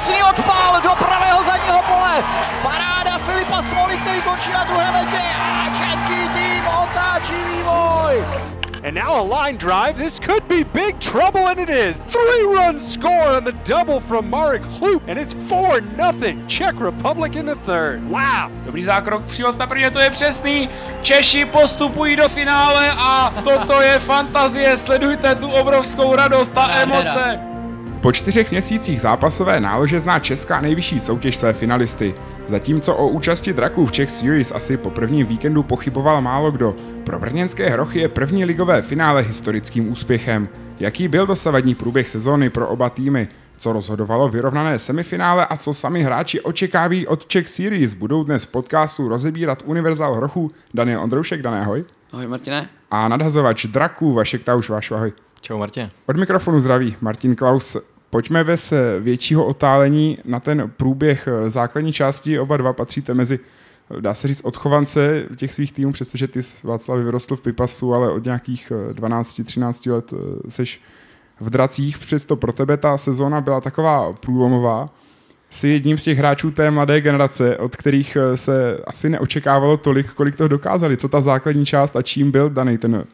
krásný odpál do pravého zadního pole. Paráda Filipa Smoli, který končí na druhé metě a český tým otáčí vývoj. And now a line drive. This could be big trouble, and it is. Three run score on the double from Marek Hloop, and it's 4 nothing. Czech Republic in the third. Wow. Dobrý zákrok, příhoz na prvně, to je přesný. Češi postupují do finále a toto je fantazie. Sledujte tu obrovskou radost a emoce. Po čtyřech měsících zápasové nálože zná česká nejvyšší soutěž své finalisty. Zatímco o účasti draků v Czech Series asi po prvním víkendu pochyboval málo kdo, pro brněnské hrochy je první ligové finále historickým úspěchem. Jaký byl dosavadní průběh sezóny pro oba týmy? Co rozhodovalo vyrovnané semifinále a co sami hráči očekávají od Czech Series, budou dnes v podcastu rozebírat Univerzál hrochů Daniel Ondroušek, Dané ahoj. Ahoj Martine. A nadhazovač draků Vašek Tauš, Vašu, ahoj. Čau Martě. Od mikrofonu zdraví Martin Klaus. Pojďme bez většího otálení na ten průběh základní části. Oba dva patříte mezi, dá se říct, odchovance těch svých týmů, přestože ty Václavy vyrostl v Pipasu, ale od nějakých 12-13 let seš v dracích. Přesto pro tebe ta sezóna byla taková průlomová. Jsi jedním z těch hráčů té mladé generace, od kterých se asi neočekávalo tolik, kolik toho dokázali. Co ta základní část a čím byl daný ten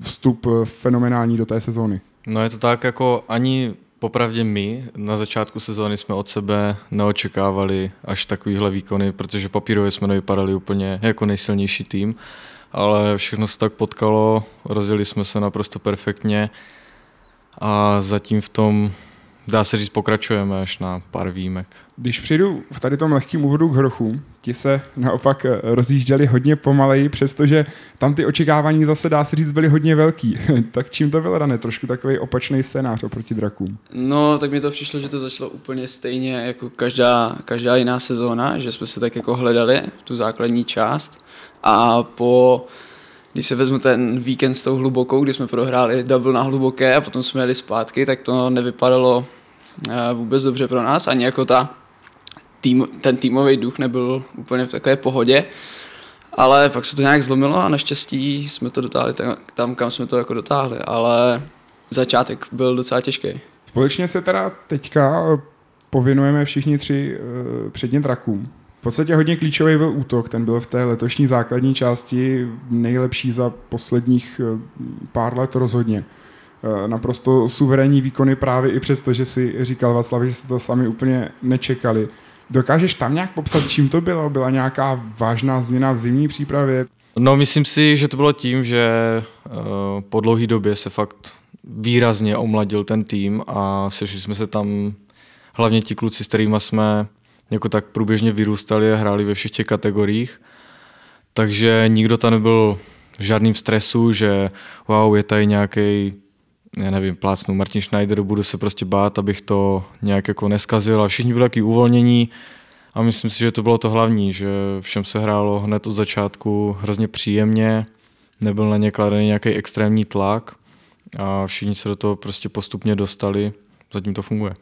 vstup fenomenální do té sezóny? No je to tak, jako ani popravdě my na začátku sezóny jsme od sebe neočekávali až takovýhle výkony, protože papírově jsme nevypadali úplně jako nejsilnější tým, ale všechno se tak potkalo, rozjeli jsme se naprosto perfektně a zatím v tom dá se říct, pokračujeme až na pár výjimek. Když přijdu v tady tom lehkým úvodu k hrochu, ti se naopak rozjížděli hodně pomaleji, přestože tam ty očekávání zase dá se říct byly hodně velký. tak čím to bylo dané? Trošku takový opačný scénář oproti drakům. No, tak mi to přišlo, že to začalo úplně stejně jako každá, každá jiná sezóna, že jsme se tak jako hledali tu základní část a po když se vezmu ten víkend s tou hlubokou, kdy jsme prohráli double na hluboké a potom jsme jeli zpátky, tak to nevypadalo vůbec dobře pro nás, ani jako ta tým, ten týmový duch nebyl úplně v takové pohodě, ale pak se to nějak zlomilo a naštěstí jsme to dotáhli tam, kam jsme to jako dotáhli, ale začátek byl docela těžký. Společně se teda teďka povinujeme všichni tři předně drakům. V podstatě hodně klíčový byl útok, ten byl v té letošní základní části nejlepší za posledních pár let rozhodně. Naprosto suverénní výkony právě i přesto, že si říkal Václav, že se to sami úplně nečekali. Dokážeš tam nějak popsat, čím to bylo? Byla nějaká vážná změna v zimní přípravě? No, myslím si, že to bylo tím, že po dlouhé době se fakt výrazně omladil ten tým a sešli jsme se tam hlavně ti kluci, s kterými jsme jako tak průběžně vyrůstali a hráli ve všech těch kategoriích. Takže nikdo tam nebyl v žádným stresu, že wow, je tady nějaký já nevím, plácnu Martin Schneider, budu se prostě bát, abych to nějak jako neskazil. A všichni byli taky uvolnění a myslím si, že to bylo to hlavní, že všem se hrálo hned od začátku hrozně příjemně, nebyl na ně kladený nějaký extrémní tlak a všichni se do toho prostě postupně dostali, zatím to funguje.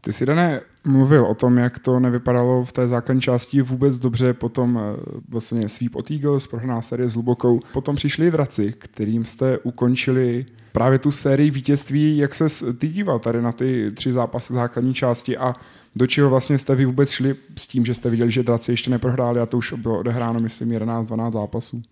Ty jsi, Dané, mluvil o tom, jak to nevypadalo v té základní části vůbec dobře, potom vlastně Sweep od Eagles, prohraná série s Hlubokou, potom přišli draci, kterým jste ukončili právě tu sérii vítězství, jak se ty díval tady na ty tři zápasy základní části a do čeho vlastně jste vy vůbec šli s tím, že jste viděli, že draci ještě neprohráli a to už bylo odehráno, myslím, 11-12 zápasů?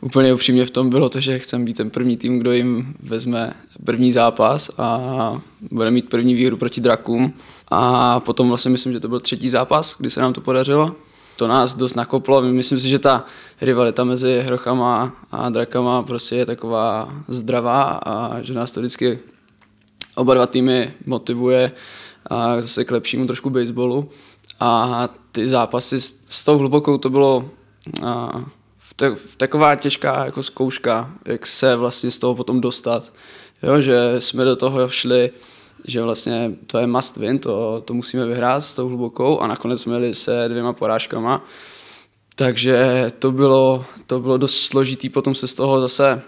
Úplně upřímně v tom bylo to, že chcem být ten první tým, kdo jim vezme první zápas a bude mít první výhru proti drakům. A potom vlastně myslím, že to byl třetí zápas, kdy se nám to podařilo. To nás dost nakoplo. Myslím si, že ta rivalita mezi hrochama a drakama prostě je taková zdravá a že nás to vždycky oba dva týmy motivuje a zase k lepšímu trošku baseballu. A ty zápasy s, s tou hlubokou to bylo a, taková těžká jako zkouška, jak se vlastně z toho potom dostat. Jo, že jsme do toho šli, že vlastně to je must win, to, to musíme vyhrát s tou hlubokou a nakonec jsme měli se dvěma porážkama. Takže to bylo, to bylo dost složitý potom se z toho zase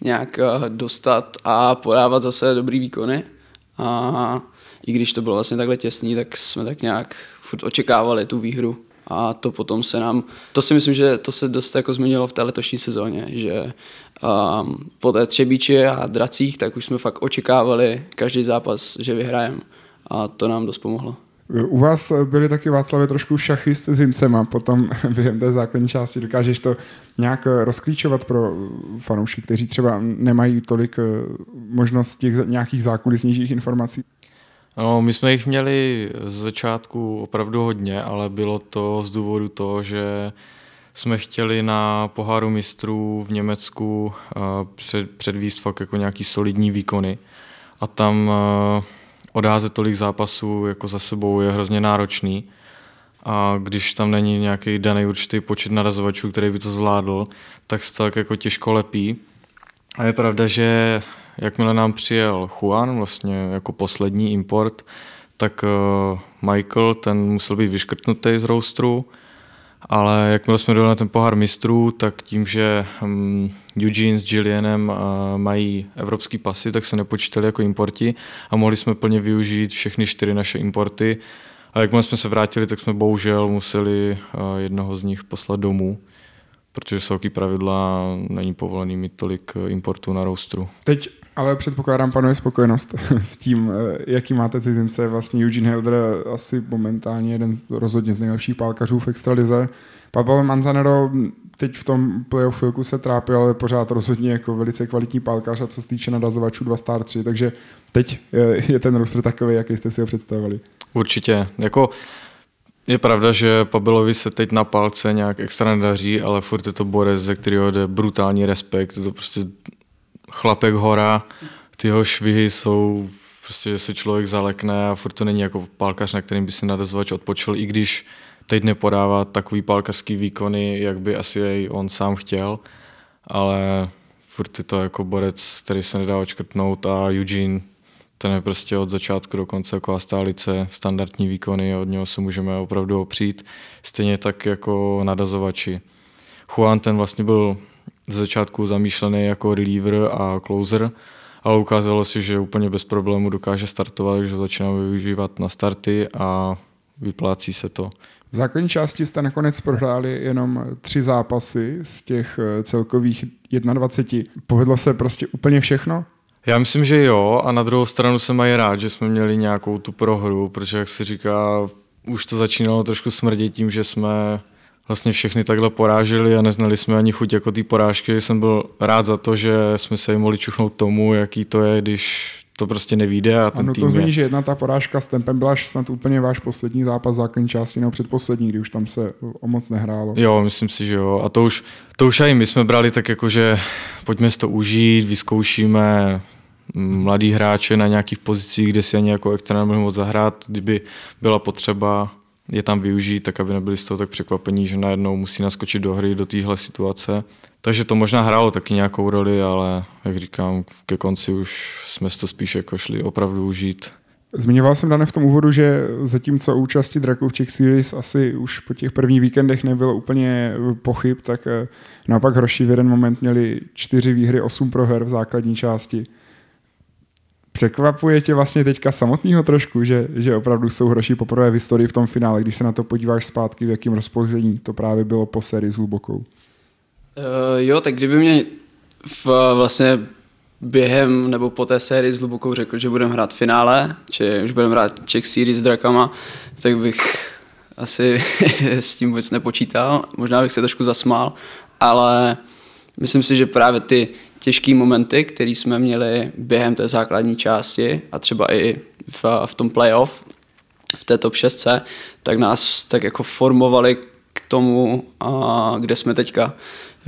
nějak dostat a podávat zase dobrý výkony. A i když to bylo vlastně takhle těsný, tak jsme tak nějak furt očekávali tu výhru a to potom se nám, to si myslím, že to se dost jako změnilo v té letošní sezóně, že um, po té Třebíči a Dracích, tak už jsme fakt očekávali každý zápas, že vyhrajeme a to nám dost pomohlo. U vás byly taky Václavě trošku šachy s cizincema potom během té základní části. Dokážeš to nějak rozklíčovat pro fanoušky, kteří třeba nemají tolik možnost těch nějakých zákulisnějších informací? No, my jsme jich měli z začátku opravdu hodně, ale bylo to z důvodu toho, že jsme chtěli na poháru mistrů v Německu uh, před, předvíst fakt jako nějaký solidní výkony a tam uh, odházet tolik zápasů jako za sebou je hrozně náročný a když tam není nějaký daný určitý počet narazovačů, který by to zvládl, tak se tak jako těžko lepí. A je pravda, že jakmile nám přijel Juan, vlastně jako poslední import, tak uh, Michael, ten musel být vyškrtnutý z roustru, ale jakmile jsme dali na ten pohár mistrů, tak tím, že um, Eugene s Jillianem uh, mají evropský pasy, tak se nepočítali jako importi a mohli jsme plně využít všechny čtyři naše importy. A jakmile jsme se vrátili, tak jsme bohužel museli uh, jednoho z nich poslat domů, protože jsou taky pravidla, není povolený mít tolik importů na roustru. Teď ale předpokládám, panuje spokojenost s tím, jaký máte cizince. Vlastně Eugene Helder asi momentálně jeden rozhodně z nejlepších pálkařů v extralize. Pavel Manzanero teď v tom playoff chvilku se trápil, ale pořád rozhodně jako velice kvalitní pálkař a co se týče nadazovačů 2 star 3, takže teď je ten roster takový, jaký jste si ho představovali. Určitě. Jako je pravda, že Pabelovi se teď na palce nějak extra nedaří, ale furt je to borec, ze kterého jde brutální respekt. To prostě chlapek hora, ty jeho švihy jsou prostě, že se člověk zalekne a furt to není jako pálkař, na kterým by si nadazovač odpočil, i když teď nepodává takový pálkařský výkony, jak by asi jej on sám chtěl, ale furt je to jako borec, který se nedá očkrtnout a Eugene, ten je prostě od začátku do konce jako stálice, standardní výkony, od něho se můžeme opravdu opřít, stejně tak jako nadazovači. Juan ten vlastně byl ze začátku zamýšlený jako reliever a closer, ale ukázalo se, že úplně bez problému dokáže startovat, takže začínáme využívat na starty a vyplácí se to. V základní části jste nakonec prohráli jenom tři zápasy z těch eh, celkových 21. Povedlo se prostě úplně všechno? Já myslím, že jo a na druhou stranu jsem mají rád, že jsme měli nějakou tu prohru, protože jak se říká, už to začínalo trošku smrdět tím, že jsme vlastně všechny takhle poráželi a neznali jsme ani chuť jako ty porážky. Jsem byl rád za to, že jsme se jim mohli čuchnout tomu, jaký to je, když to prostě nevíde a ten ano, tým to změní, je... že jedna ta porážka s tempem byla snad úplně váš poslední zápas základní části nebo předposlední, kdy už tam se o moc nehrálo. Jo, myslím si, že jo. A to už, to už i my jsme brali tak jako, že pojďme si to užít, vyzkoušíme mladý hráče na nějakých pozicích, kde si ani jako extra moc zahrát, kdyby byla potřeba je tam využít, tak aby nebyli z toho tak překvapení, že najednou musí naskočit do hry, do téhle situace. Takže to možná hrálo taky nějakou roli, ale jak říkám, ke konci už jsme to spíš jako šli opravdu užít. Zmiňoval jsem Dane v tom úvodu, že zatímco účasti Czech Series asi už po těch prvních víkendech nebylo úplně pochyb, tak eh, naopak Hroši v jeden moment měli čtyři výhry, osm proher v základní části. Překvapuje tě vlastně teďka samotného trošku, že, že opravdu jsou hroši poprvé v historii v tom finále, když se na to podíváš zpátky, v jakém rozpoložení to právě bylo po sérii s Hlubokou? Uh, jo, tak kdyby mě v, vlastně během nebo po té sérii s Hlubokou řekl, že budeme hrát finále, či už budeme hrát Czech Series s Drakama, tak bych asi s tím vůbec nepočítal. Možná bych se trošku zasmál, ale myslím si, že právě ty těžké momenty, které jsme měli během té základní části a třeba i v, v tom playoff, v té top 6, tak nás tak jako formovali k tomu, a kde jsme teďka.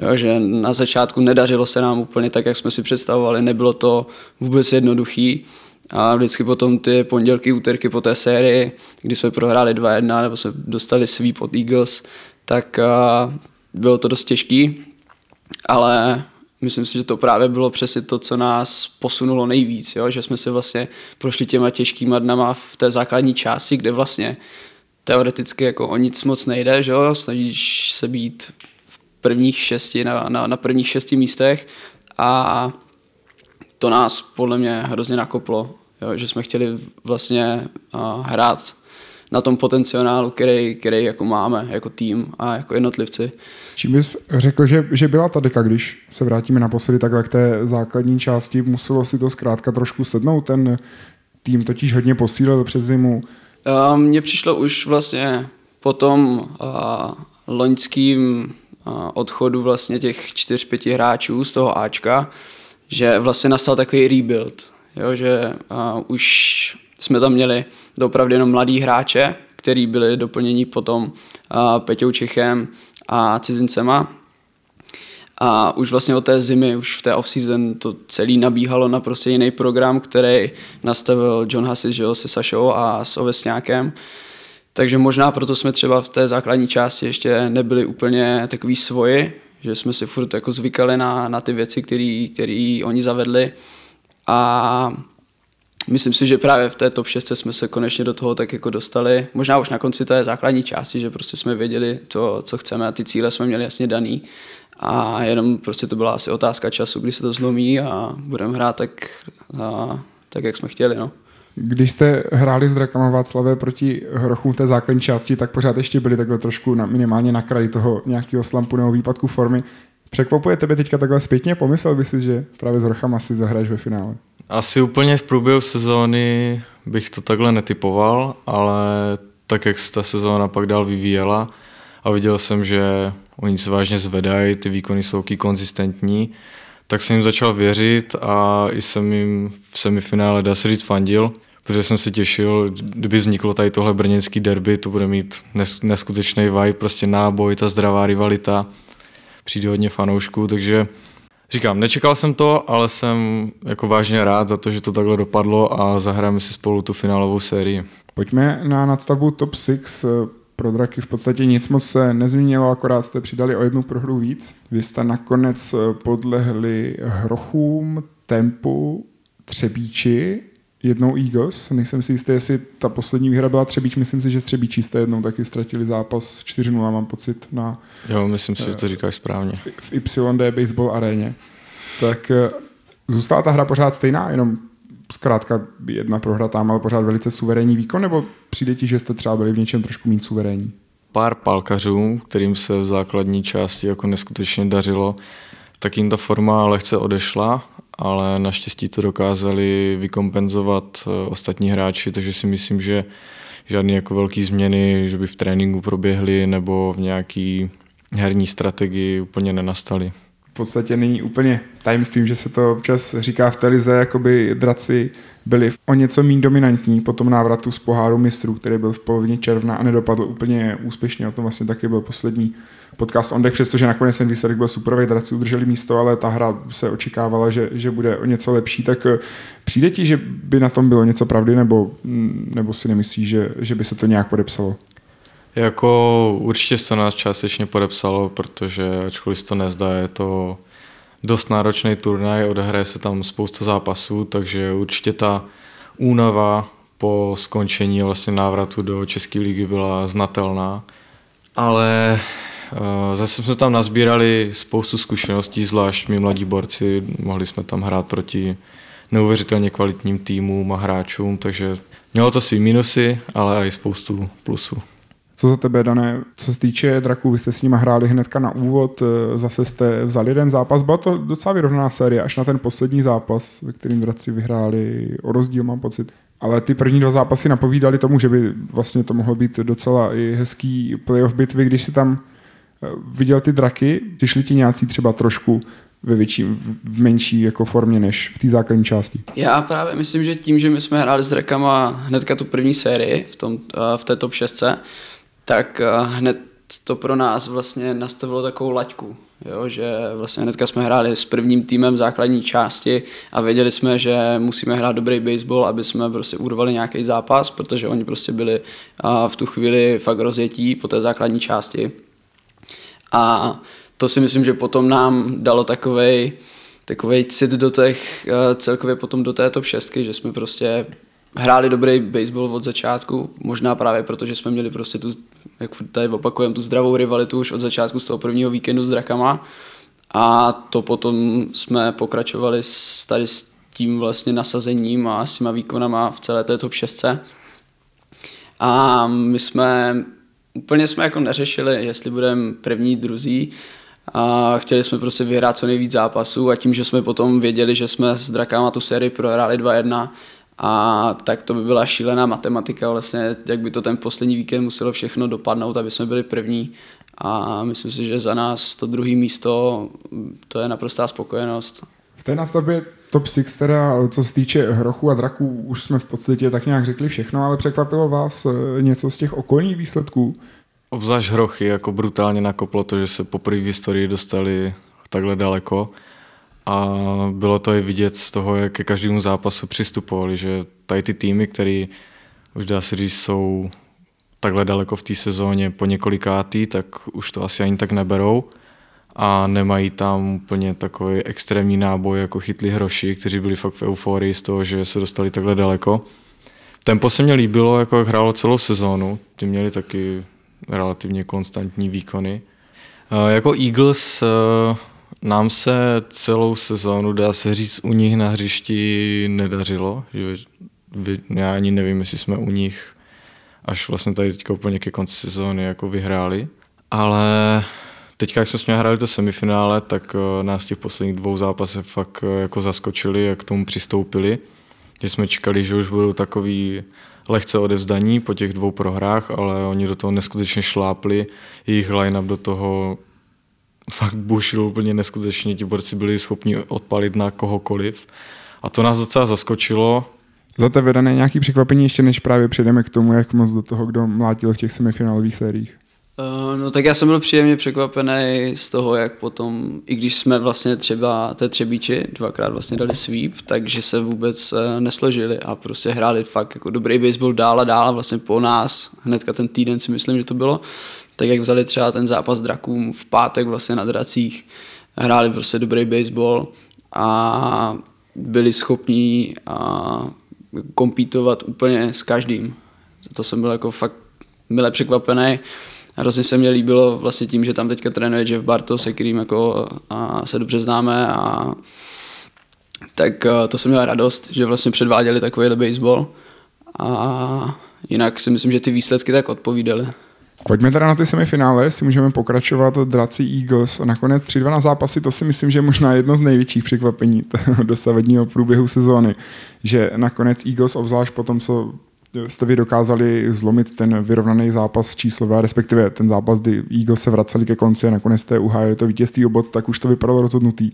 Jo, že na začátku nedařilo se nám úplně tak, jak jsme si představovali, nebylo to vůbec jednoduchý. A vždycky potom ty pondělky, úterky po té sérii, kdy jsme prohráli 2-1 nebo jsme dostali sweep od Eagles, tak bylo to dost těžký, ale myslím si, že to právě bylo přesně to, co nás posunulo nejvíc, jo? že jsme si vlastně prošli těma těžkýma dnama v té základní části, kde vlastně teoreticky jako o nic moc nejde, že jo? snažíš se být v prvních šesti, na, na, na prvních šesti místech a to nás podle mě hrozně nakoplo, jo? že jsme chtěli vlastně uh, hrát na tom potenciálu, který, který jako máme jako tým a jako jednotlivci. Čím bys řekl, že, že byla ta deka, když se vrátíme naposledy takhle k té základní části, muselo si to zkrátka trošku sednout, ten tým totiž hodně posílil přes zimu, Uh, Mně přišlo už vlastně po tom uh, loňským uh, odchodu vlastně těch čtyř, pěti hráčů z toho Ačka, že vlastně nastal takový rebuild, jo, že už jsme tam měli opravdu jenom mladý hráče, který byli doplnění potom uh, Peťou Čechem a cizincema. A už vlastně od té zimy, už v té off-season to celý nabíhalo na prostě jiný program, který nastavil John Hassis, že jo, se Sašou a s Ovesňákem. Takže možná proto jsme třeba v té základní části ještě nebyli úplně takový svoji, že jsme si furt jako zvykali na, na ty věci, které oni zavedli. A myslím si, že právě v té top 6 jsme se konečně do toho tak jako dostali. Možná už na konci té základní části, že prostě jsme věděli to, co chceme a ty cíle jsme měli jasně daný. A jenom prostě to byla asi otázka času, kdy se to zlomí a budeme hrát tak, a, tak jak jsme chtěli. No. Když jste hráli s Drakama Václavé proti Hrochům té základní části, tak pořád ještě byli takhle trošku na, minimálně na kraji toho nějakého slampu nebo výpadku formy. Překvapuje tebe teďka takhle zpětně? Pomyslel by si, že právě s Hrochama si zahraješ ve finále? Asi úplně v průběhu sezóny bych to takhle netypoval, ale tak, jak se ta sezóna pak dál vyvíjela a viděl jsem, že oni se vážně zvedají, ty výkony jsou konzistentní, tak jsem jim začal věřit a i jsem jim v semifinále, dá se říct, fandil, protože jsem se těšil, kdyby vzniklo tady tohle brněnský derby, to bude mít neskutečný vibe, prostě náboj, ta zdravá rivalita, přijde hodně fanoušků, takže Říkám, nečekal jsem to, ale jsem jako vážně rád za to, že to takhle dopadlo a zahrajeme si spolu tu finálovou sérii. Pojďme na nadstavbu top 6. Pro draky v podstatě nic moc se nezměnilo, akorát jste přidali o jednu prohru víc. Vy jste nakonec podlehli Hrochům, Tempu, Třebíči jednou Eagles. Nejsem si jistý, jestli ta poslední výhra byla Třebíč. Myslím si, že Třebíči jste jednou taky ztratili zápas 4-0, mám pocit, na... Jo, myslím si, že to říkáš správně. V, v YD Baseball aréně. Tak eh, zůstala ta hra pořád stejná, jenom zkrátka jedna prohra tam, ale pořád velice suverénní výkon, nebo přijde ti, že jste třeba byli v něčem trošku méně suverénní? Pár palkařů, kterým se v základní části jako neskutečně dařilo, tak jim ta forma lehce odešla ale naštěstí to dokázali vykompenzovat eh, ostatní hráči, takže si myslím, že žádné jako velké změny, že by v tréninku proběhly nebo v nějaký herní strategii úplně nenastaly. V podstatě není úplně tajemstvím, že se to občas říká v televize, jako by draci byli o něco méně dominantní po tom návratu z poháru mistrů, který byl v polovině června a nedopadl úplně úspěšně. O tom vlastně taky byl poslední podcast on deck, přestože nakonec ten výsledek byl super, draci udrželi místo, ale ta hra se očekávala, že, že bude o něco lepší, tak eh, přijde ti, že by na tom bylo něco pravdy, nebo, mm, nebo si nemyslíš, že, že by se to nějak podepsalo? Jako určitě se nás částečně podepsalo, protože ačkoliv se to nezdá, je to dost náročný turnaj, odehraje se tam spousta zápasů, takže určitě ta únava po skončení vlastně návratu do České ligy byla znatelná. Ale Eh, zase jsme tam nazbírali spoustu zkušeností, zvlášť my mladí borci, mohli jsme tam hrát proti neuvěřitelně kvalitním týmům a hráčům, takže mělo to svý minusy, ale i spoustu plusů. Co za tebe, Dané, co se týče draků, vy jste s nimi hráli hnedka na úvod, eh, zase jste vzali jeden zápas, byla to docela vyrovnaná série, až na ten poslední zápas, ve kterým draci vyhráli o rozdíl, mám pocit. Ale ty první dva zápasy napovídali tomu, že by vlastně to mohlo být docela i hezký playoff bitvy, když si tam viděl ty draky, přišli ti nějací třeba trošku ve větší, v menší jako formě než v té základní části? Já právě myslím, že tím, že my jsme hráli s drakama hnedka tu první sérii v, tom, v té top 6, tak hned to pro nás vlastně nastavilo takovou laťku, jo, že vlastně hnedka jsme hráli s prvním týmem základní části a věděli jsme, že musíme hrát dobrý baseball, aby jsme prostě urvali nějaký zápas, protože oni prostě byli v tu chvíli fakt rozjetí po té základní části. A to si myslím, že potom nám dalo takovej, takovej cit do těch, eh, celkově potom do té top 6, že jsme prostě hráli dobrý baseball od začátku, možná právě proto, že jsme měli prostě tu, jak tady opakujeme, tu zdravou rivalitu už od začátku z toho prvního víkendu s Drakama a to potom jsme pokračovali s, tady s tím vlastně nasazením a s těma výkonama v celé té top 6. A my jsme úplně jsme jako neřešili, jestli budeme první, druzí, a chtěli jsme prostě vyhrát co nejvíc zápasů a tím, že jsme potom věděli, že jsme s Drakama tu sérii prohráli 2-1 A tak to by byla šílená matematika vlastně, jak by to ten poslední víkend muselo všechno dopadnout, aby jsme byli první. A myslím si, že za nás to druhé místo, to je naprostá spokojenost. V té nastavbě top 6, teda co se týče hrochu a draků, už jsme v podstatě tak nějak řekli všechno, ale překvapilo vás eh, něco z těch okolních výsledků? Obzvlášť hrochy jako brutálně nakoplo to, že se poprvé v historii dostali takhle daleko a bylo to i vidět z toho, jak ke každému zápasu přistupovali, že tady ty týmy, které už dá se říct, jsou takhle daleko v té sezóně po několikátý, tak už to asi ani tak neberou a nemají tam úplně takový extrémní náboj jako chytli hroši, kteří byli fakt v euforii z toho, že se dostali takhle daleko. Tempo se mi líbilo, jako jak hrálo celou sezónu, ty měli taky relativně konstantní výkony. Jako Eagles nám se celou sezónu, dá se říct, u nich na hřišti nedařilo. Já ani nevím, jestli jsme u nich až vlastně tady teďka úplně ke konci sezóny jako vyhráli. Ale teďka, jak jsme s hráli to semifinále, tak eh, nás těch posledních dvou zápasech fakt eh, jako zaskočili, jak k tomu přistoupili. Že jsme čekali, že už budou takový lehce odevzdaní po těch dvou prohrách, ale oni do toho neskutečně šlápli. Jejich line-up do toho fakt bušil úplně neskutečně. Ti borci byli schopni odpalit na kohokoliv. A to nás docela zaskočilo. Za tebe dané nějaký překvapení ještě než právě přejdeme k tomu, jak moc do toho, kdo mlátil v těch semifinálových sériích? Uh, no tak já jsem byl příjemně překvapený z toho, jak potom, i když jsme vlastně třeba té třebíči dvakrát vlastně dali sweep, takže se vůbec uh, nesložili a prostě hráli fakt jako dobrý baseball dál a dál a vlastně po nás, hnedka ten týden si myslím, že to bylo, tak jak vzali třeba ten zápas drakům v pátek vlastně na dracích, hráli prostě dobrý baseball a byli schopní a kompítovat úplně s každým. To jsem byl jako fakt milé překvapený. Hrozně se mě líbilo vlastně tím, že tam teďka trénuje Jeff Barto, se kterým jako a se dobře známe a tak to jsem měl radost, že vlastně předváděli takovýhle baseball a jinak si myslím, že ty výsledky tak odpovídaly. Pojďme teda na ty semifinále, si můžeme pokračovat od Drací Eagles. Nakonec 3-2 na zápasy, to si myslím, že je možná jedno z největších překvapení dosavadního průběhu sezóny. Že nakonec Eagles, obzvlášť po tom, co jste vy dokázali zlomit ten vyrovnaný zápas číslové, respektive ten zápas, kdy Eagles se vraceli ke konci a nakonec jste uhájili to vítězství obod, tak už to vypadalo rozhodnutý.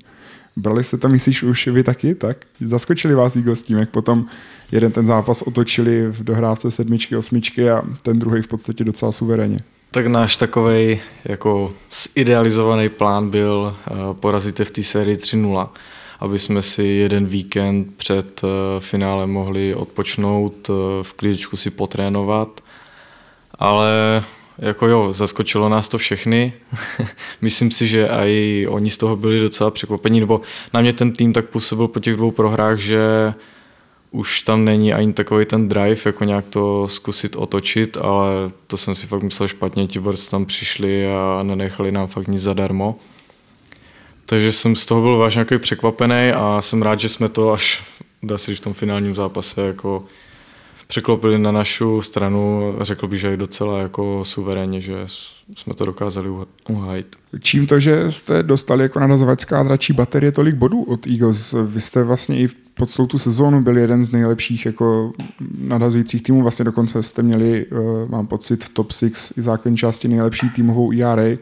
Brali jste to, myslíš, už vy taky? Tak? Zaskočili vás Eagles tím, jak potom jeden ten zápas otočili v dohrávce sedmičky, osmičky a ten druhý v podstatě docela suverénně. Tak náš takový jako zidealizovaný plán byl uh, porazit v té sérii 3-0, aby jsme si jeden víkend před uh, finále mohli odpočnout, uh, v klíčku si potrénovat, ale jako jo, zaskočilo nás to všechny. Myslím si, že i oni z toho byli docela překvapení, nebo na mě ten tým tak působil po těch dvou prohrách, že už tam není ani takový ten drive, jako nějak to zkusit otočit, ale to jsem si fakt myslel špatně, ti borci tam přišli a nenechali nám fakt nic zadarmo. Takže jsem z toho byl vážně překvapený a jsem rád, že jsme to až, dá se v tom finálním zápase jako překlopili na našu stranu, řekl bych, že je docela jako suverénně, že jsme to dokázali uhájit. Čím to, že jste dostali jako nadazovacká dračí baterie tolik bodů od Eagles? Vy jste vlastně i pod celou tu sezónu byl jeden z nejlepších jako nadazujících týmů, vlastně dokonce jste měli, eh, mám pocit, v top 6 i základní části nejlepší týmovou ERA.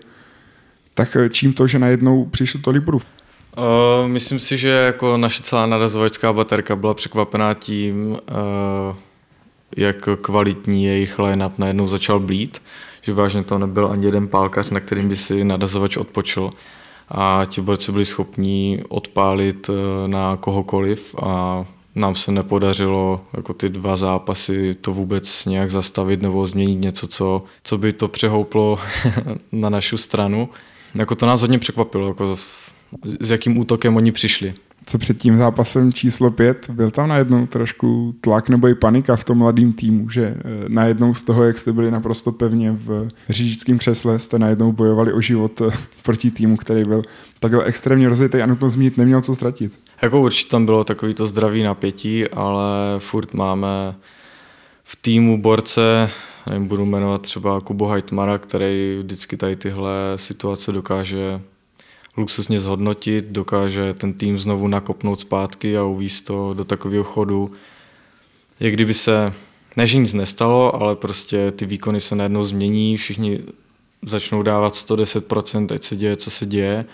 Tak eh, čím to, že najednou přišlo tolik bodů? Uh, myslím si, že jako naše celá nadazovačská baterka byla překvapená tím, uh, jak kvalitní jejich line-up najednou začal blít, že vážně to nebyl ani jeden pálkař, na kterým by si nadazovač odpočil a ti borci byli schopní odpálit eh, na kohokoliv a nám se nepodařilo jako ty dva zápasy to vůbec nějak zastavit nebo změnit něco, co, co by to přehouplo na našu stranu. Jako to nás hodně překvapilo, jako s jakým útokem oni přišli co před tím zápasem číslo pět, byl tam najednou trošku tlak nebo i panika v tom mladém týmu, že eh, najednou z toho, jak jste byli naprosto pevně v řidičském křesle, jste najednou bojovali o život eh, proti týmu, který byl takhle extrémně rozjetý a nutno zmínit neměl co ztratit. Jako určitě tam bylo takový to zdravý napětí, ale furt máme v týmu borce, nevím, budu jmenovat třeba Kubo Hajtmara, který vždycky tady tyhle situace dokáže luxusně zhodnotit, dokáže ten tým znovu nakopnout zpátky a uvízt to do takového chodu, jak kdyby se, ne že nic nestalo, ale prostě ty výkony se najednou změní, všichni začnou dávat 110%, ať se děje, co se děje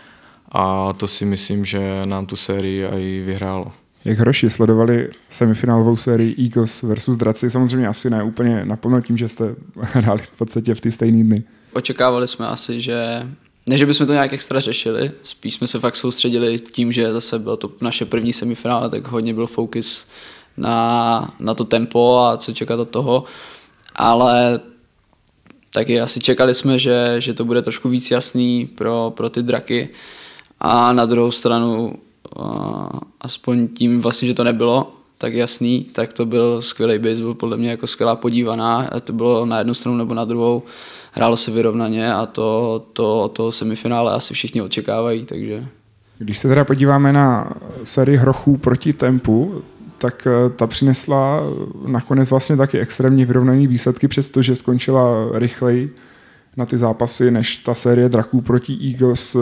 a to si myslím, že nám tu sérii i vyhrálo. Jak hroši sledovali semifinálovou sérii Eagles versus Draci, samozřejmě asi ne úplně naplno tím, že jste hráli v podstatě v ty stejné dny. Očekávali jsme asi, že ne, že bychom to nějak extra řešili, spíš jsme se fakt soustředili tím, že zase bylo to naše první semifinále, tak hodně byl fokus na, na to tempo a co čekat od toho, ale taky asi čekali jsme, že, že to bude trošku víc jasný pro, pro ty draky. A na druhou stranu aspoň tím vlastně, že to nebylo tak jasný, tak to byl skvělý baseball, podle mě jako skvělá podívaná, a to bylo na jednu stranu nebo na druhou, hrálo se vyrovnaně a to, to, to semifinále asi všichni očekávají, takže... Když se teda podíváme na sérii hrochů proti tempu, tak eh, ta přinesla nakonec vlastně taky extrémně vyrovnaný výsledky, přestože skončila rychleji na ty zápasy, než ta série draků proti Eagles.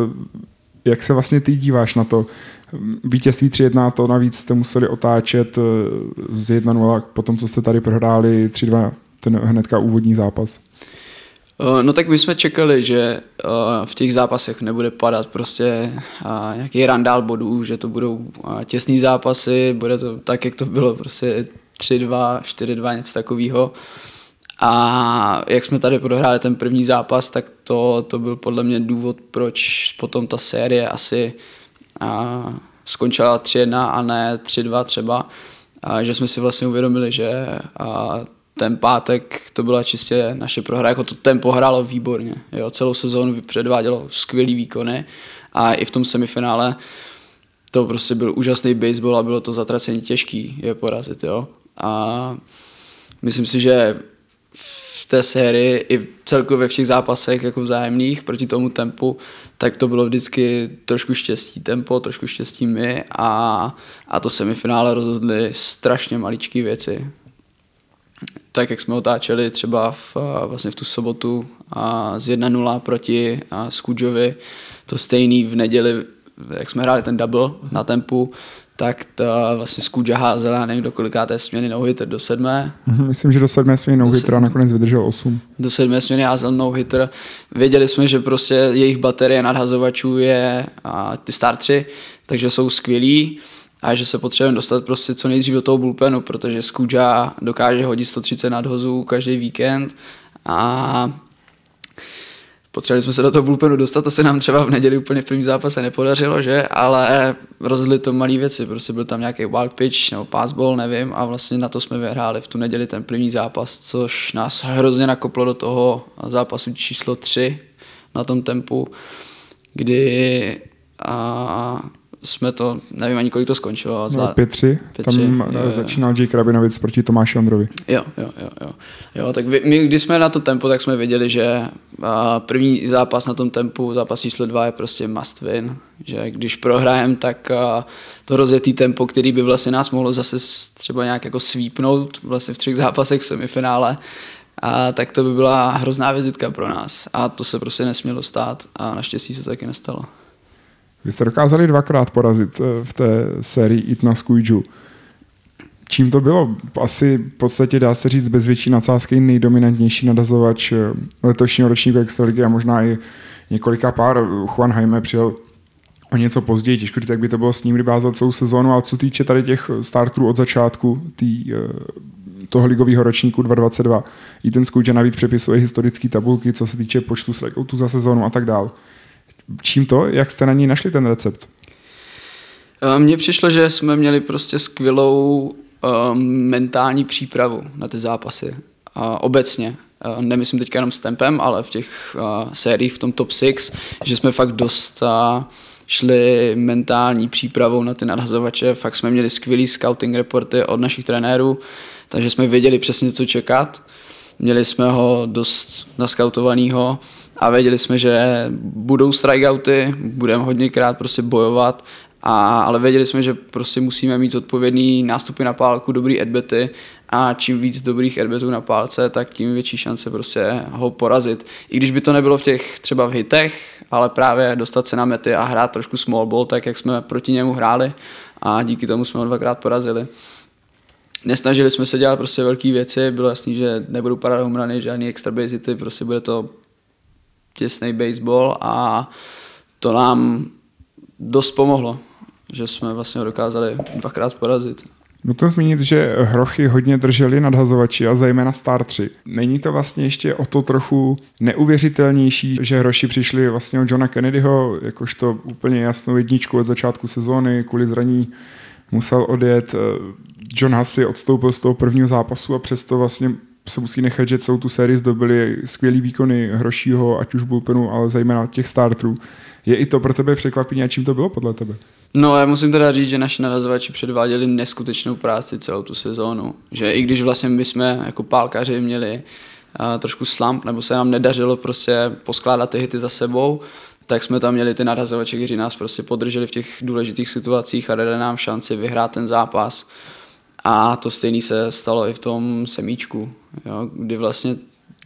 Jak se vlastně ty díváš na to? Vítězství 3-1, to navíc jste museli otáčet eh, z 1-0, potom co jste tady prohráli 3-2, ten hnedka úvodní zápas. Eh, no tak my jsme čekali, že eh, v těch zápasech nebude padat prostě nějaký randál bodů, že to budou těsný zápasy, bude to tak, jak to bylo, prostě 3-2, 4-2, něco takového. A jak jsme tady prohráli ten první zápas, tak to, to byl podle mě důvod, proč potom ta série asi a, skončila 3-1 a ne 3-2 třeba. A, že jsme si vlastně uvědomili, že a, ten pátek to byla čistě naše prohra, jako to tempo hrálo výborně, jo, celou sezónu předvádělo skvělý výkony a i v tom semifinále to prostě byl úžasný baseball a bylo to zatraceně těžký je porazit, jo. A myslím si, že v té sérii i celkově v těch zápasech jako vzájemných proti tomu tempu, tak to bylo vždycky trošku štěstí tempo, trošku štěstí my a, a to semifinále rozhodly strašně maličké věci tak jak jsme otáčeli třeba v, vlastně v tu sobotu a z 1-0 proti Skudžovi, to stejný v neděli, jak jsme hráli ten double na tempu, tak ta vlastně Skudža házela, nevím, do kolikáté směny no hitter, do sedmé. Mhm, myslím, že do sedmé směny no hitter a nakonec vydržel osm. Do sedmé směny házel no hitter. Věděli jsme, že prostě jejich baterie nadhazovačů je a ty startři, takže jsou skvělí a že se potřebujeme dostat prostě co nejdřív do toho bullpenu, protože Skudža dokáže hodit 130 nadhozů každý víkend a potřebovali jsme se do toho bullpenu dostat, to se nám třeba v neděli úplně v prvním zápase nepodařilo, že? Ale rozhodli to malé věci, prostě byl tam nějaký wild pitch nebo passball, nevím, a vlastně na to jsme vyhráli v tu neděli ten první zápas, což nás hrozně nakoplo do toho zápasu číslo 3 na tom tempu, kdy a jsme to, nevím ani kolik to skončilo. Zlá... No, 5-3, tam jo, jo. začínal Jake Rabinovic proti Tomáši Ondrovi. Jo, jo, jo, jo. jo tak my, když jsme na to tempo, tak jsme věděli, že první zápas na tom tempu, zápas číslo 2 je prostě must win, že když prohrajem, tak to rozjetý tempo, který by vlastně nás mohlo zase třeba nějak jako svípnout vlastně v třech zápasech v semifinále, a tak to by byla hrozná vizitka pro nás. A to se prostě nesmělo stát a naštěstí se to taky nestalo. Vy jste dokázali dvakrát porazit eh, v té sérii Itna Squidju. Čím to bylo? Asi v podstatě dá se říct bez větší nadsázky nejdominantnější nadazovač eh, letošního ročníku Extraligy a možná i několika pár. Juan Jaime přijel o něco později, těžko říct, jak by to bylo s ním, kdyby celou sezónu, ale co týče tady těch startů od začátku tý, eh, toho ligového ročníku 2022, i ten Skudja navíc přepisuje historické tabulky, co se týče počtu strikeoutů za sezónu a tak dále. Čím to? Jak jste na ní našli ten recept? Mně přišlo, že jsme měli prostě skvělou um, mentální přípravu na ty zápasy. Uh, obecně. Uh, nemyslím teďka jenom s tempem, ale v těch uh, sériích v tom top 6, že jsme fakt dost šli mentální přípravou na ty nadhazovače. Fakt jsme měli skvělý scouting reporty od našich trenérů, takže jsme věděli přesně, co čekat. Měli jsme ho dost naskautovaného a věděli jsme, že budou strikeouty, budeme hodněkrát prostě bojovat, a, ale věděli jsme, že prostě musíme mít odpovědný nástupy na pálku, dobrý adbety a čím víc dobrých adbetů na pálce, tak tím větší šance prostě ho porazit. I když by to nebylo v těch třeba v hitech, ale právě dostat se na mety a hrát trošku small ball, tak jak jsme proti němu hráli a díky tomu jsme ho dvakrát porazili. nesnažili jsme se dělat prostě velké věci, bylo jasný, že nebudou padat homrany, žádný extra basity, prostě bude to těsný baseball a to nám dost pomohlo, že jsme vlastně dokázali dvakrát porazit. Nutno zmínit, že hrochy hodně drželi nadhazovači a zejména Star 3. Není to vlastně ještě o to trochu neuvěřitelnější, že hroši přišli vlastně od Johna Kennedyho, jakožto úplně jasnou jedničku od začátku sezóny, kvůli zraní musel odjet. John Hussey odstoupil z toho prvního zápasu a přesto vlastně se musí nechat, že celou tu sérii zdobili skvělý výkony Hrošího, ať už bullpenu, ale zejména těch starterů. Je i to pro tebe překvapení a čím to bylo podle tebe? No já musím teda říct, že naši narazovači předváděli neskutečnou práci celou tu sezónu. Že i když vlastně my jsme jako pálkaři měli uh, trošku slump, nebo se nám nedařilo prostě poskládat ty hity za sebou, tak jsme tam měli ty narazovači, kteří nás prostě podrželi v těch důležitých situacích a dali nám šanci vyhrát ten zápas. A to stejné se stalo i v tom semíčku, jo, kdy vlastně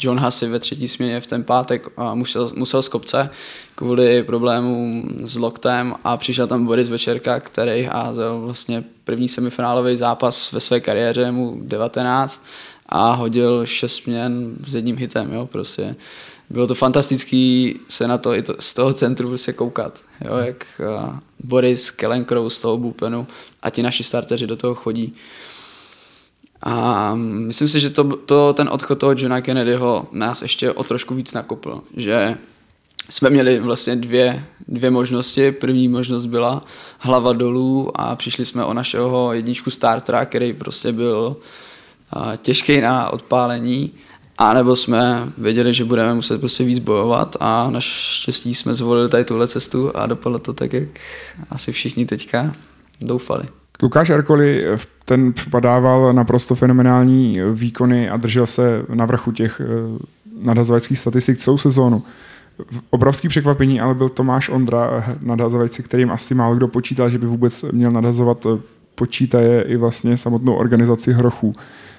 John Hussey ve třetí směně v ten pátek musel, musel z kopce kvůli problémům s loktem a přišel tam Boris Večerka, který házel vlastně první semifinálový zápas ve své kariéře, mu 19 a hodil šest směn s jedním hitem, jo, prostě. Bylo to fantastický se na to i to, z toho centru prostě koukat, jo, jak Boris Kellenkrou z toho bupenu a ti naši starteři do toho chodí. A myslím si, že to, to, ten odchod toho Johna Kennedyho nás ještě o trošku víc nakopl, že jsme měli vlastně dvě, dvě možnosti. První možnost byla hlava dolů a přišli jsme o našeho jedničku startera, který prostě byl těžký na odpálení. A nebo jsme věděli, že budeme muset prostě víc bojovat a naštěstí jsme zvolili tady tuhle cestu a dopadlo to tak, jak asi všichni teďka doufali. Lukáš Erkoli ten podával naprosto fenomenální výkony a držel se na vrchu těch eh, nadhazovačských statistik celou sezónu. Obrovský překvapení ale byl Tomáš Ondra, nadhazovací, kterým asi málo kdo počítal, že by vůbec měl nadhazovat eh, počítaje i vlastně samotnou organizaci hrochů.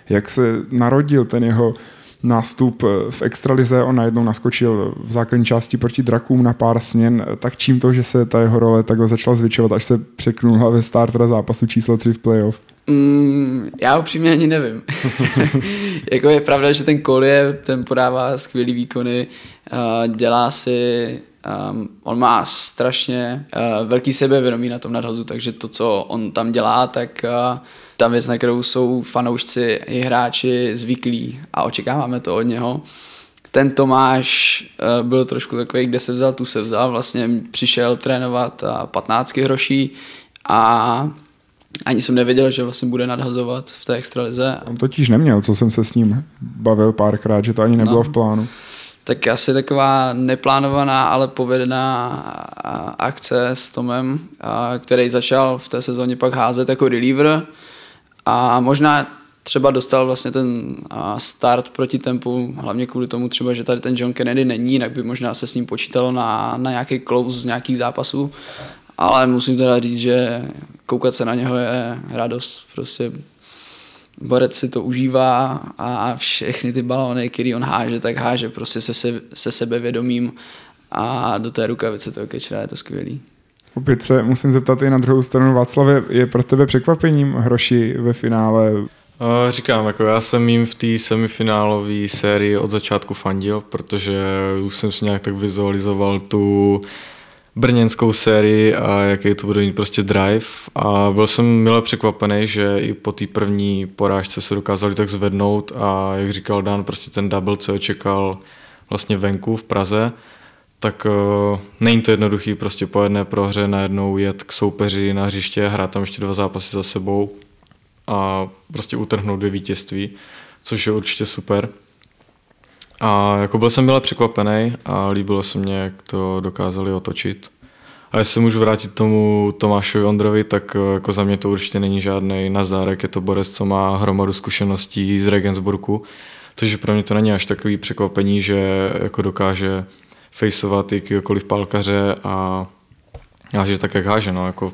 Jak se narodil ten jeho nástup eh, v extralize, on najednou naskočil v základní části proti drakům na pár směn, tak čím to, že se ta jeho role takhle začala zvětšovat, až se překnula ve startera zápasu číslo 3 v playoff? Mm, já upřímně ani nevím. jako je pravda, že ten Kolie, ten podává skvělý výkony, uh, dělá si Um, on má strašně uh, velký sebevědomí na tom nadhozu, takže to, co on tam dělá, tak uh, ta věc, na kterou jsou fanoušci i hráči zvyklí a očekáváme to od něho. Ten Tomáš uh, byl trošku takový, kde se vzal, tu se vzal, vlastně přišel trénovat uh, 15 hroší a ani jsem nevěděl, že vlastně bude nadhazovat v té extralize. On totiž neměl, co jsem se s ním bavil párkrát, že to ani nebylo no. v plánu tak asi taková neplánovaná, ale povedená akce s Tomem, který začal v té sezóně pak házet jako reliever. A možná třeba dostal vlastně ten start proti tempu, hlavně kvůli tomu třeba, že tady ten John Kennedy není, jinak by možná se s ním počítalo na, na nějaký close z nějakých zápasů, ale musím teda říct, že koukat se na něho je radost, prostě Borec si to užívá a všechny ty balony, které on háže, tak háže prostě se, se, se sebevědomím a do té rukavice toho kečera je to skvělý. Opět se musím zeptat i na druhou stranu. Václavě, je pro tebe překvapením hroši ve finále? Říkám, jako já jsem jim v té semifinálové sérii od začátku fandil, protože už jsem si nějak tak vizualizoval tu brněnskou sérii a jaký to bude mít prostě drive a byl jsem milé překvapený, že i po té první porážce se dokázali tak zvednout a jak říkal Dan, prostě ten double, co čekal vlastně venku v Praze, tak uh, není to jednoduchý prostě po jedné prohře najednou jet k soupeři na hřiště, hrát tam ještě dva zápasy za sebou a prostě utrhnout dvě vítězství, což je určitě super. A jako byl jsem milé překvapený a líbilo se mně, jak to dokázali otočit. A jestli můžu vrátit tomu Tomášovi Ondrovi, tak eh, jako za mě to určitě není žádný nazdárek, je to borec, co má hromadu zkušeností z Regensburgu, takže pro mě to není až takový překvapení, že jako dokáže faceovat jakýkoliv pálkaře a háže tak, jak háže. No, jako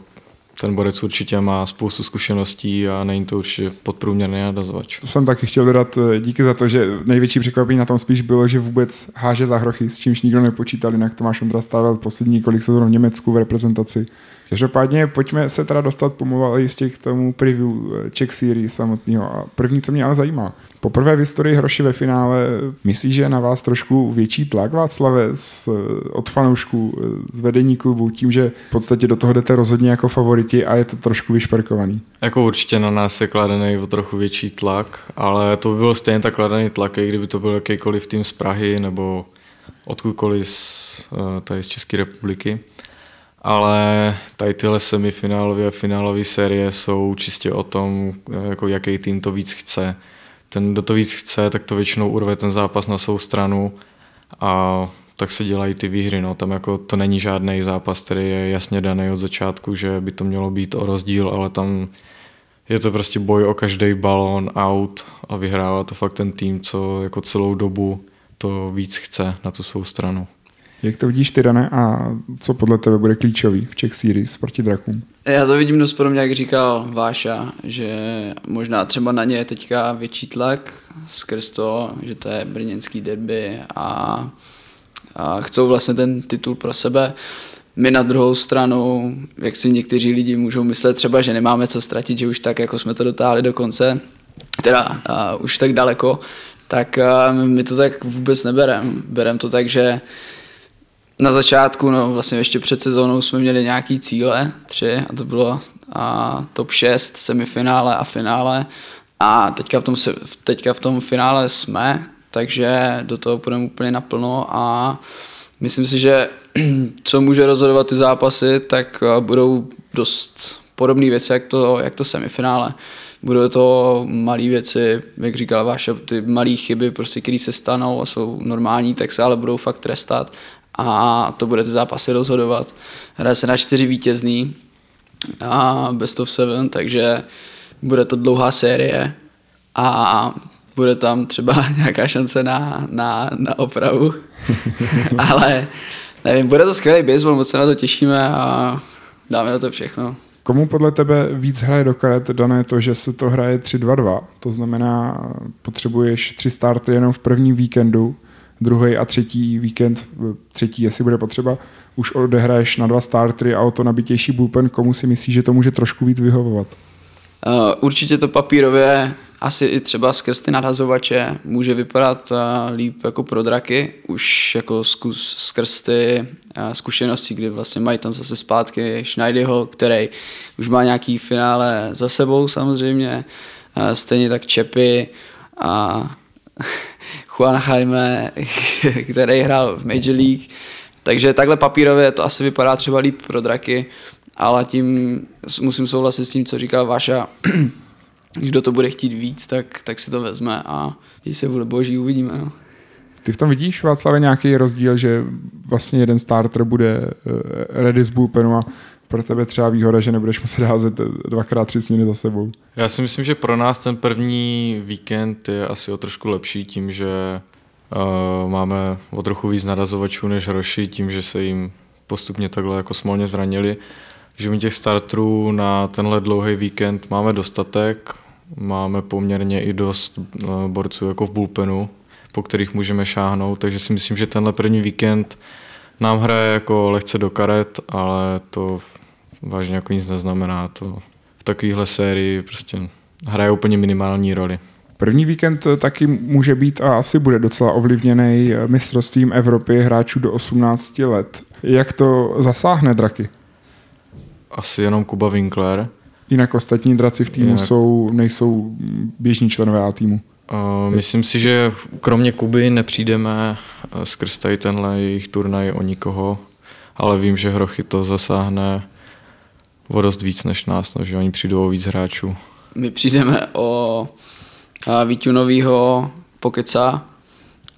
ten borec určitě má spoustu zkušeností a není to určitě podprůměrný nadazovač. To jsem taky chtěl dodat eh, díky za to, že největší překvapení na tom spíš bylo, že vůbec háže za hrochy, s čímž nikdo nepočítal, jinak Tomáš Ondra stával poslední kolik sezon v Německu v reprezentaci. Každopádně pojďme se teda dostat pomalu jistě k tomu preview eh, Czech Series samotného. A první, co mě ale zajímá, poprvé v historii Hroši ve finále, myslíš, že na vás trošku větší tlak Václave z, eh, od fanoušků, eh, z vedení klubu, tím, že v podstatě do toho jdete rozhodně jako favoriti a je to trošku vyšperkovaný? Jako určitě na nás je kladený o trochu větší tlak, ale to by byl stejně tak kladený tlak, i kdyby to byl jakýkoliv tým z Prahy nebo odkudkoliv z, tady z České republiky ale tady tyhle semifinálové a finálové série jsou čistě o tom, jako jaký tým to víc chce. Ten, kdo to víc chce, tak to většinou urve ten zápas na svou stranu a tak se dělají ty výhry. No. Tam jako to není žádný zápas, který je jasně daný od začátku, že by to mělo být o rozdíl, ale tam je to prostě boj o každý balón out a vyhrává to fakt ten tým, co jako celou dobu to víc chce na tu svou stranu. Jak to vidíš ty, Dané, a co podle tebe bude klíčový v Czech Series proti Drakům? Já to vidím dost podobně, jak říkal Váša, že možná třeba na ně je teďka větší tlak skrz to, že to je brněnský derby a, a chcou vlastně ten titul pro sebe. My na druhou stranu, jak si někteří lidi můžou myslet třeba, že nemáme co ztratit, že už tak, jako jsme to dotáhli do konce, teda a, už tak daleko, tak my to tak vůbec neberem. Berem to tak, že na začátku, no vlastně ještě před sezónou jsme měli nějaký cíle, tři, a to bylo a top 6, semifinále a finále. A teďka v tom, teďka v tom finále jsme, takže do toho půjdeme úplně naplno a myslím si, že co může rozhodovat ty zápasy, tak budou dost podobné věci, jak to, jak to semifinále. Budou to malé věci, jak říkal Váša, ty malé chyby, prostě, které se stanou a jsou normální, tak se ale budou fakt trestat a to bude ty zápasy rozhodovat. Hraje se na čtyři vítězný a best of seven, takže bude to dlouhá série a bude tam třeba nějaká šance na, na, na opravu. Ale nevím, bude to skvělý baseball, moc se na to těšíme a dáme na to všechno. Komu podle tebe víc hraje do karet dané to, že se to hraje 3-2-2? To znamená, potřebuješ tři starty jenom v prvním víkendu druhý a třetí víkend, třetí, jestli bude potřeba, už odehraješ na dva startery a o to nabitější bullpen, komu si myslíš, že to může trošku víc vyhovovat? Uh, určitě to papírově asi i třeba skrz ty nadhazovače může vypadat uh, líp jako pro draky, už jako zkus, skrz ty zkušenosti, kdy vlastně mají tam zase zpátky Schneidyho, který už má nějaký finále za sebou samozřejmě, stejně tak Čepy a Juan Jaime, který hrál v Major League. Takže takhle papírově to asi vypadá třeba líp pro draky, ale tím musím souhlasit s tím, co říkal Vaša. Kdo to bude chtít víc, tak, tak si to vezme a když se vůle boží uvidíme. No. Ty v tom vidíš, Václavě, nějaký rozdíl, že vlastně jeden starter bude eh, ready bullpenu a pro tebe třeba výhoda, že nebudeš muset házet dvakrát tři směny za sebou. Já si myslím, že pro nás ten první víkend je asi o trošku lepší tím, že uh, máme o trochu víc narazovačů než Roši, tím, že se jim postupně takhle jako smolně zranili. Takže my těch starterů na tenhle dlouhý víkend máme dostatek, máme poměrně i dost uh, borců jako v bullpenu, po kterých můžeme šáhnout, takže si myslím, že tenhle první víkend nám hraje jako lehce do karet, ale to vážně jako nic neznamená. To v takovéhle sérii prostě hraje úplně minimální roli. První víkend taky může být a asi bude docela ovlivněný mistrovstvím Evropy hráčů do 18 let. Jak to zasáhne draky? Asi jenom Kuba Winkler. Jinak ostatní draci v týmu Jinak... jsou, nejsou běžní členové A týmu. Uh, myslím si, že kromě Kuby nepřijdeme eh, skrz tady tenhle jejich turnaj o nikoho, ale vím, že Hrochy to zasáhne o dost víc než nás, no, že oni přijdou o víc hráčů. My přijdeme o Vítu novýho Pokeca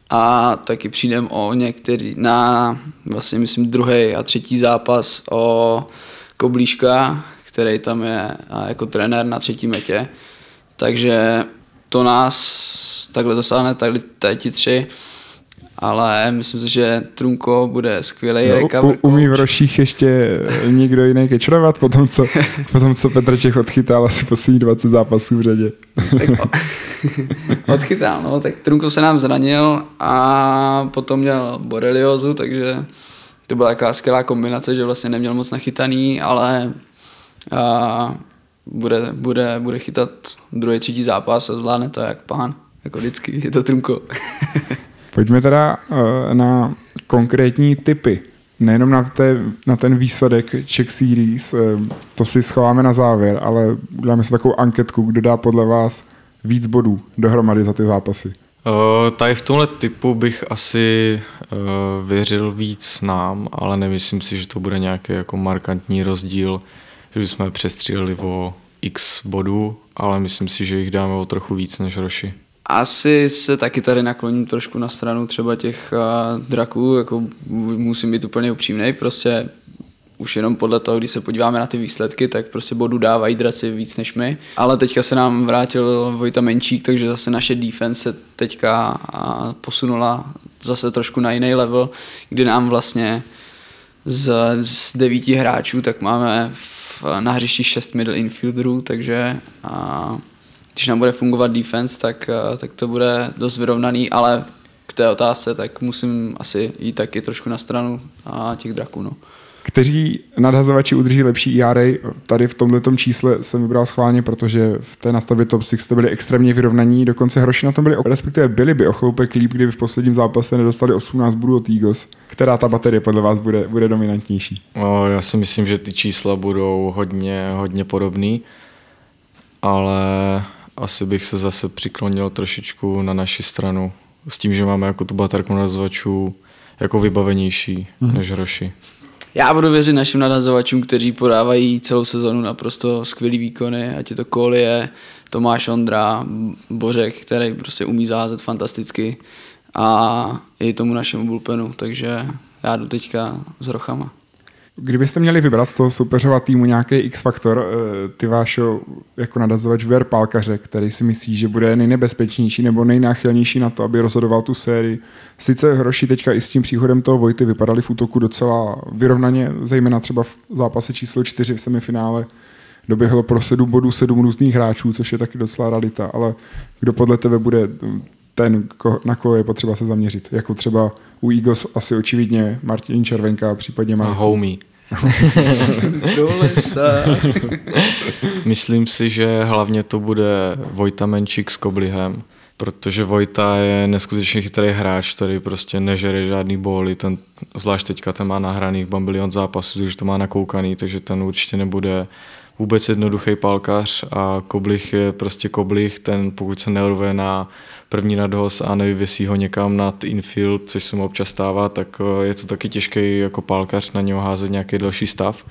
a taky přijdeme o některý na vlastně myslím druhý a třetí zápas o Koblíška, který tam je jako trenér na třetí metě. Takže to nás takhle zasáhne tady, tady ti tři ale myslím si, že Trunko bude skvělý no, recover u, Umí v roších ještě někdo jiný kečrovat po tom, co, po tom, co Petr Čech odchytal asi poslední 20 zápasů v řadě. tak, odchytal, no, tak Trunko se nám zranil a potom měl boreliozu, takže to byla taková skvělá kombinace, že vlastně neměl moc nachytaný, ale a, bude, bude, bude chytat druhý, třetí zápas a zvládne to jak pán. Jako vždycky, je to trumko. Pojďme teda uh, na konkrétní typy. Nejenom na, té, na ten výsledek Czech Series, uh, to si schováme na závěr, ale uděláme si takovou anketku, kdo dá podle vás víc bodů dohromady za ty zápasy. Uh, tady v tomhle typu bych asi uh, věřil víc nám, ale nemyslím si, že to bude nějaký jako markantní rozdíl, že bychom přestříleli o x bodů, ale myslím si, že jich dáme o trochu víc než Roši. Asi se taky tady nakloním trošku na stranu třeba těch uh, draků, jako musím být úplně upřímný, prostě už jenom podle toho, když se podíváme na ty výsledky, tak prostě bodu dávají draci víc než my. Ale teďka se nám vrátil Vojta Menčík, takže zase naše defense se teďka posunula zase trošku na jiný level, kdy nám vlastně z, z devíti hráčů tak máme v, na hřišti šest middle infielderů, takže a, když nám bude fungovat defense, tak, tak to bude dost vyrovnaný, ale k té otázce, tak musím asi jít taky trošku na stranu a těch draků. No. Kteří nadhazovači udrží lepší ERA? Tady v tomto čísle jsem vybral schválně, protože v té nastavbě top 6 to byli extrémně vyrovnaní, dokonce hroši na tom byli, respektive byli by o chloupek líp, kdyby v posledním zápase nedostali 18 bodů od Eagles. Která ta baterie podle vás bude, bude dominantnější? No, já si myslím, že ty čísla budou hodně, hodně podobný, ale asi bych se zase přiklonil trošičku na naši stranu s tím, že máme jako tu baterku nadhazovačů jako vybavenější mm-hmm. než hroši. Já budu věřit našim nadazovačům, kteří podávají celou sezonu naprosto skvělý výkony, ať je to Kolie, Tomáš Ondra, Bořek, který prostě umí zaházet fantasticky a i tomu našemu bullpenu, takže já jdu teďka s rochama. Kdybyste měli vybrat z toho soupeřova týmu nějaký X-faktor, eh, ty váš jako nadazovač Ver Pálkaře, který si myslí, že bude nejnebezpečnější nebo nejnáchylnější na to, aby rozhodoval tu sérii. Sice Hroši teďka i s tím příchodem toho Vojty vypadali v útoku docela vyrovnaně, zejména třeba v zápase číslo 4 v semifinále doběhlo pro sedm bodů sedm různých hráčů, což je taky docela radita, ale kdo podle tebe bude ten, na koho je potřeba se zaměřit. Jako třeba u Eagles asi očividně Martin Červenka, případně. A homie. Myslím si, že hlavně to bude Vojta Menčík s Koblihem, protože Vojta je neskutečně chytrý hráč, který prostě nežere žádný bóly, ten, zvlášť teďka ten má nahraných bambilion zápasů, takže to má nakoukaný, takže ten určitě nebude vůbec jednoduchý palkař a Koblich je prostě Koblich, ten pokud se neurve na první nadhoz a nevyvěsí ho někam nad infield, což se mu občas stává, tak eh, je to taky těžký jako palkař na něho házet nějaký další stav.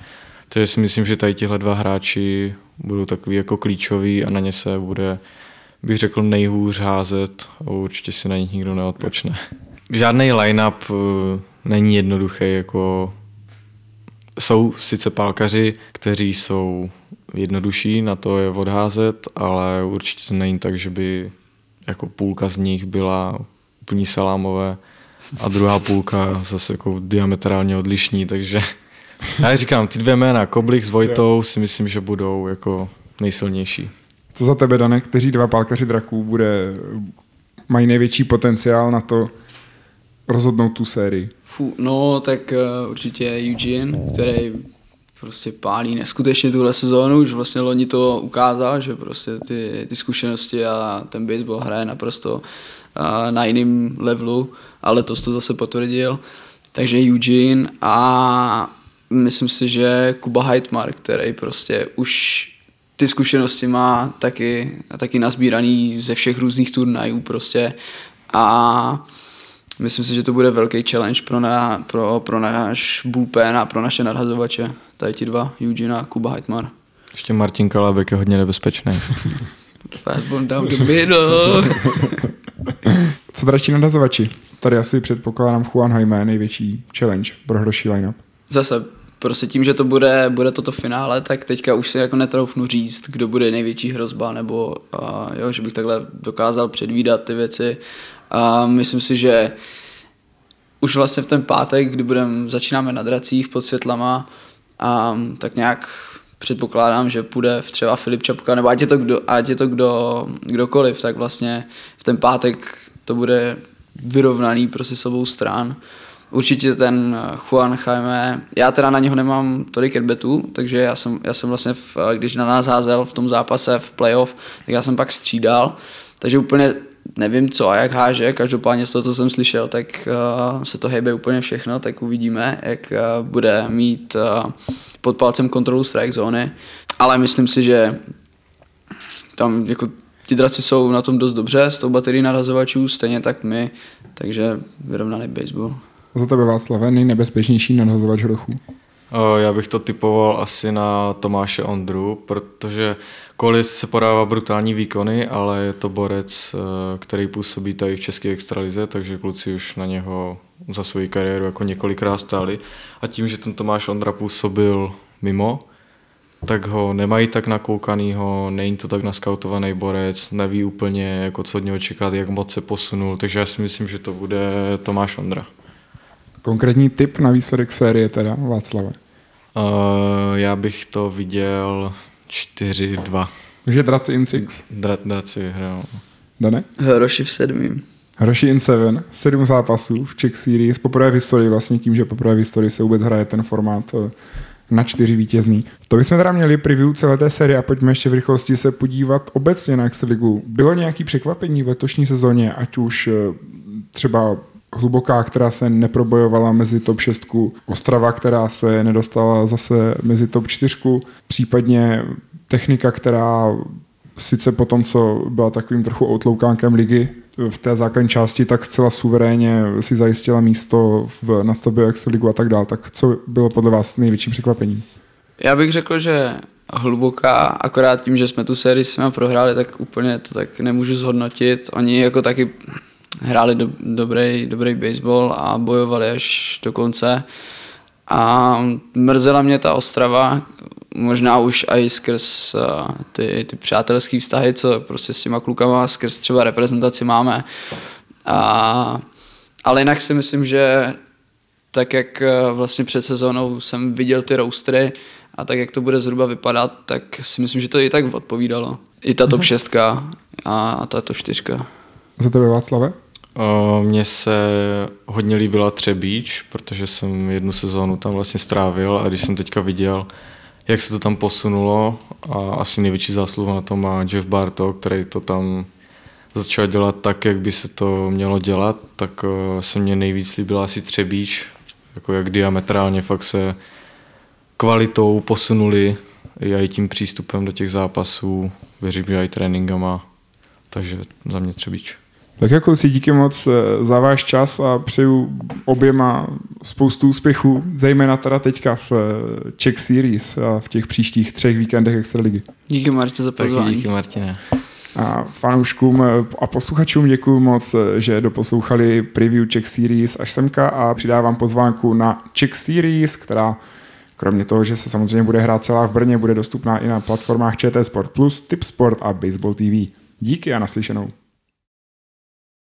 Takže si myslím, že tady tihle dva hráči budou takový jako klíčový a na ně se bude, bych řekl, nejhůř házet a určitě si na nich nikdo neodpočne. Žádný line-up eh, není jednoduchý, jako jsou sice pálkaři, kteří jsou jednodušší na to je odházet, ale určitě to není tak, že by jako půlka z nich byla úplní salámové a druhá půlka zase jako diametrálně odlišní, takže já říkám, ty dvě jména, Koblich s Vojtou si myslím, že budou jako nejsilnější. Co za tebe, Dane, kteří dva pálkaři draků bude, mají největší potenciál na to rozhodnout tu sérii? Fů, no, tak uh, určitě Eugene, který prostě pálí neskutečně tuhle sezónu, už vlastně loni to ukázal, že prostě ty, ty zkušenosti a ten baseball hraje naprosto na jiném levelu, ale letos to zase potvrdil. Takže Eugene a myslím si, že Kuba Heitmar, který prostě už ty zkušenosti má taky, taky nazbíraný ze všech různých turnajů prostě a myslím si, že to bude velký challenge pro, na, pro, pro náš bullpen a pro naše nadhazovače. Tady ti dva, Eugene a Kuba Heitmar. Ještě Martin Kalabek je hodně nebezpečný. Fastball down the middle. Co dračí nadhazovači? Tady asi předpokládám Juan Jaime největší challenge pro hroší lineup. Zase prostě tím, že to bude, bude toto finále, tak teďka už si jako netroufnu říct, kdo bude největší hrozba, nebo uh, jo, že bych takhle dokázal předvídat ty věci. A myslím si, že už vlastně v ten pátek, kdy budem, začínáme na dracích pod světlama, a tak nějak předpokládám, že půjde v třeba Filip Čapka, nebo ať je to, kdo, ať je to kdo, kdokoliv, tak vlastně v ten pátek to bude vyrovnaný prostě s obou stran. určitě ten Juan Jaime, já teda na něho nemám tolik adbetů, takže já jsem, já jsem vlastně, v, když na nás házel v tom zápase v playoff, tak já jsem pak střídal, takže úplně nevím co a jak háže, každopádně z toho, co jsem slyšel, tak uh, se to hejbe úplně všechno, tak uvidíme, jak uh, bude mít uh, pod palcem kontrolu strike zóny, ale myslím si, že tam jako ti draci jsou na tom dost dobře s tou baterií narazovačů, stejně tak my, takže vyrovnaný baseball. Za tebe Václav, nejnebezpečnější nadhazovač hrochů? Já bych to typoval asi na Tomáše Ondru, protože Kolis se podává brutální výkony, ale je to borec, eh, který působí tady v České extralize, takže kluci už na něho za svou kariéru jako několikrát stáli. A tím, že ten Tomáš Ondra působil mimo, tak ho nemají tak nakoukanýho, není to tak naskautovaný borec, neví úplně, jako co od něho čekat, jak moc se posunul, takže já si myslím, že to bude Tomáš Ondra. Konkrétní tip na výsledek série teda, Václave? Uh, já bych to viděl 4-2. Takže Draci in six. Dra, draci vyhrajou. Dane? Hroši v sedmým. Hroši in seven, sedm zápasů v Czech Series, poprvé v historii vlastně tím, že poprvé v historii se vůbec hraje ten formát eh, na čtyři vítězný. To bychom teda měli preview celé té série a pojďme ještě v rychlosti se podívat obecně na Extraligu. Bylo nějaké překvapení v letošní sezóně, ať už eh, třeba hluboká, která se neprobojovala mezi top 6, Ostrava, která se nedostala zase mezi top 4, případně technika, která sice po tom, co byla takovým trochu outloukánkem ligy v té základní části, tak zcela suverénně si zajistila místo v nastavbě Extraligu a tak dále. Tak co bylo podle vás největším překvapením? Já bych řekl, že hluboká, akorát tím, že jsme tu sérii s prohráli, tak úplně to tak nemůžu zhodnotit. Oni jako taky hráli do, dobrý, dobrý baseball a bojovali až do konce. A mrzela mě ta Ostrava, možná už i skrz uh, ty, ty přátelské vztahy, co prostě s těma klukama skrz třeba reprezentaci máme. A, ale jinak si myslím, že tak jak uh, vlastně před sezónou jsem viděl ty roastery a tak jak to bude zhruba vypadat, tak si myslím, že to i tak odpovídalo. I ta top 6 a, a ta top 4. Za tebe Václave? Mně se hodně líbila Třebíč, protože jsem jednu sezónu tam vlastně strávil a když jsem teďka viděl, jak se to tam posunulo a asi největší zásluhu na to má Jeff Barto, který to tam začal dělat tak, jak by se to mělo dělat, tak se mně nejvíc líbila asi Třebíč, jako jak diametrálně fakt se kvalitou posunuli i tím přístupem do těch zápasů, věřím, že i tréninkama, takže za mě Třebíč. Tak jako si díky moc eh, za váš čas a přeju oběma spoustu úspěchů, zejména teda teďka v eh, Czech Series a v těch příštích třech víkendech Extraligy. Díky Martě za pozvání. díky Martine. A fanouškům eh, a posluchačům děkuji moc, že doposlouchali preview Czech Series až semka a přidávám pozvánku na Czech Series, která kromě toho, že se samozřejmě bude hrát celá v Brně, bude dostupná i na platformách ČT Sport+, Tip Sport a Baseball TV. Díky a naslyšenou.